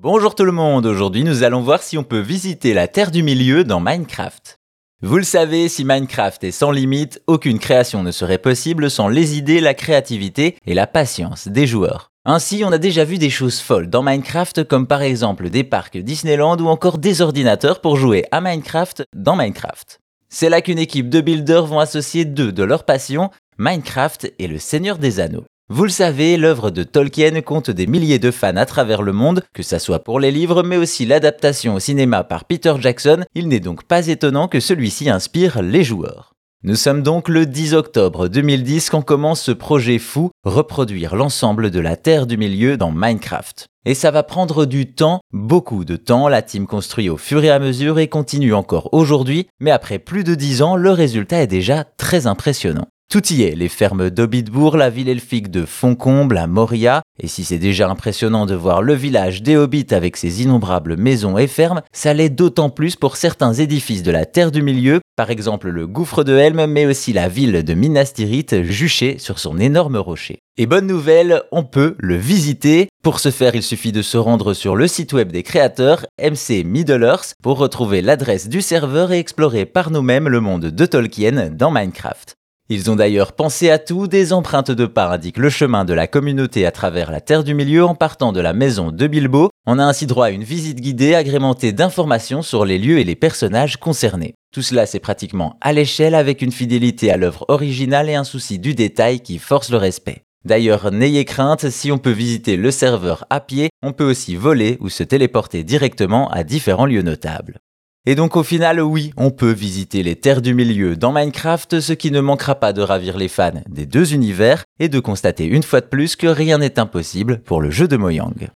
Bonjour tout le monde, aujourd'hui nous allons voir si on peut visiter la Terre du Milieu dans Minecraft. Vous le savez, si Minecraft est sans limite, aucune création ne serait possible sans les idées, la créativité et la patience des joueurs. Ainsi, on a déjà vu des choses folles dans Minecraft comme par exemple des parcs Disneyland ou encore des ordinateurs pour jouer à Minecraft dans Minecraft. C'est là qu'une équipe de builders vont associer deux de leurs passions, Minecraft et le Seigneur des Anneaux. Vous le savez, l'œuvre de Tolkien compte des milliers de fans à travers le monde, que ça soit pour les livres, mais aussi l'adaptation au cinéma par Peter Jackson, il n'est donc pas étonnant que celui-ci inspire les joueurs. Nous sommes donc le 10 octobre 2010 quand commence ce projet fou, reproduire l'ensemble de la Terre du Milieu dans Minecraft. Et ça va prendre du temps, beaucoup de temps, la team construit au fur et à mesure et continue encore aujourd'hui, mais après plus de 10 ans, le résultat est déjà très impressionnant. Tout y est, les fermes d'Hobbitbourg, la ville elfique de Foncombe, la Moria, et si c'est déjà impressionnant de voir le village des Hobbits avec ses innombrables maisons et fermes, ça l'est d'autant plus pour certains édifices de la Terre du Milieu, par exemple le gouffre de Helm, mais aussi la ville de Minas Tirith juchée sur son énorme rocher. Et bonne nouvelle, on peut le visiter. Pour ce faire, il suffit de se rendre sur le site web des créateurs, MC Middle pour retrouver l'adresse du serveur et explorer par nous-mêmes le monde de Tolkien dans Minecraft. Ils ont d'ailleurs pensé à tout, des empreintes de pas indiquent le chemin de la communauté à travers la Terre du Milieu en partant de la maison de Bilbo. On a ainsi droit à une visite guidée agrémentée d'informations sur les lieux et les personnages concernés. Tout cela c'est pratiquement à l'échelle avec une fidélité à l'œuvre originale et un souci du détail qui force le respect. D'ailleurs, n'ayez crainte, si on peut visiter le serveur à pied, on peut aussi voler ou se téléporter directement à différents lieux notables. Et donc au final, oui, on peut visiter les terres du milieu dans Minecraft, ce qui ne manquera pas de ravir les fans des deux univers et de constater une fois de plus que rien n'est impossible pour le jeu de Mojang.